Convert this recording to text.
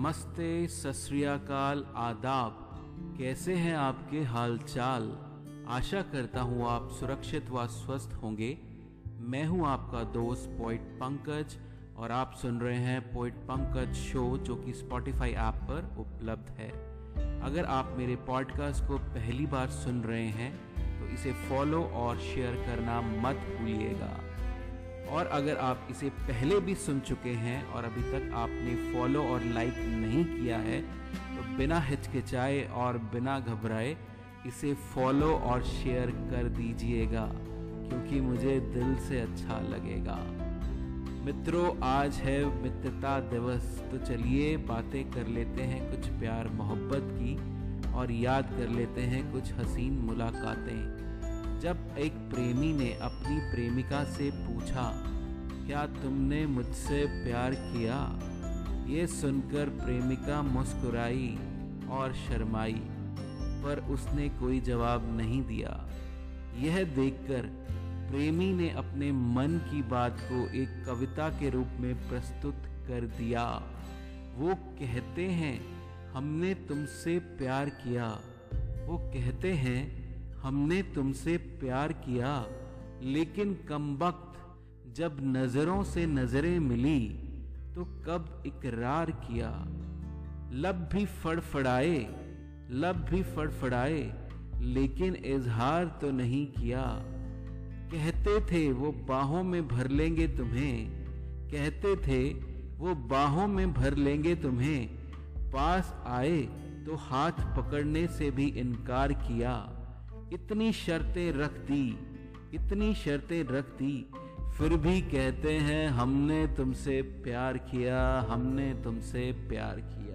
नमस्ते सस्रियाकाल आदाब। कैसे हैं आपके हाल चाल आशा करता हूँ आप सुरक्षित व स्वस्थ होंगे। मैं हूँ आपका दोस्त पोइट पंकज और आप सुन रहे हैं पोइट पंकज शो जो कि स्पॉटिफाई ऐप पर उपलब्ध है। अगर आप मेरे पॉडकास्ट को पहली बार सुन रहे हैं तो इसे फॉलो और शेयर करना मत भूलिएगा। और अगर आप इसे पहले भी सुन चुके हैं और अभी तक आपने फॉलो और लाइक नहीं किया है तो बिना हिचकिचाए और बिना घबराए इसे फॉलो और शेयर कर दीजिएगा, क्योंकि मुझे दिल से अच्छा लगेगा। मित्रों, आज है मित्रता दिवस तो चलिए बातें कर लेते हैं कुछ प्यार मोहब्बत की और याद कर लेते हैं कुछ हसीन मुलाकातें। जब एक प्रेमी ने अपनी प्रेमिका से पूछा, क्या तुमने मुझसे प्यार किया? ये सुनकर प्रेमिका मुस्कुराई और शर्माई, पर उसने कोई जवाब नहीं दिया। यह देखकर प्रेमी ने अपने मन की बात को एक कविता के रूप में प्रस्तुत कर दिया। वो कहते हैं, हमने तुमसे प्यार किया। वो कहते हैं हमने तुमसे प्यार किया, लेकिन कम वक्त जब नज़रों से नज़रें मिली तो कब इकरार किया। लब भी फड़फड़ाए, लब भी फड़फड़ाए, लेकिन इजहार तो नहीं किया। कहते थे, वो बाहों में भर लेंगे तुम्हें। कहते थे, वो बाहों में भर लेंगे तुम्हें। पास आए तो हाथ पकड़ने से भी इनकार किया। इतनी शर्तें रख दी, इतनी शर्तें रख दी, फिर भी कहते हैं, हमने तुमसे प्यार किया, हमने तुमसे प्यार किया।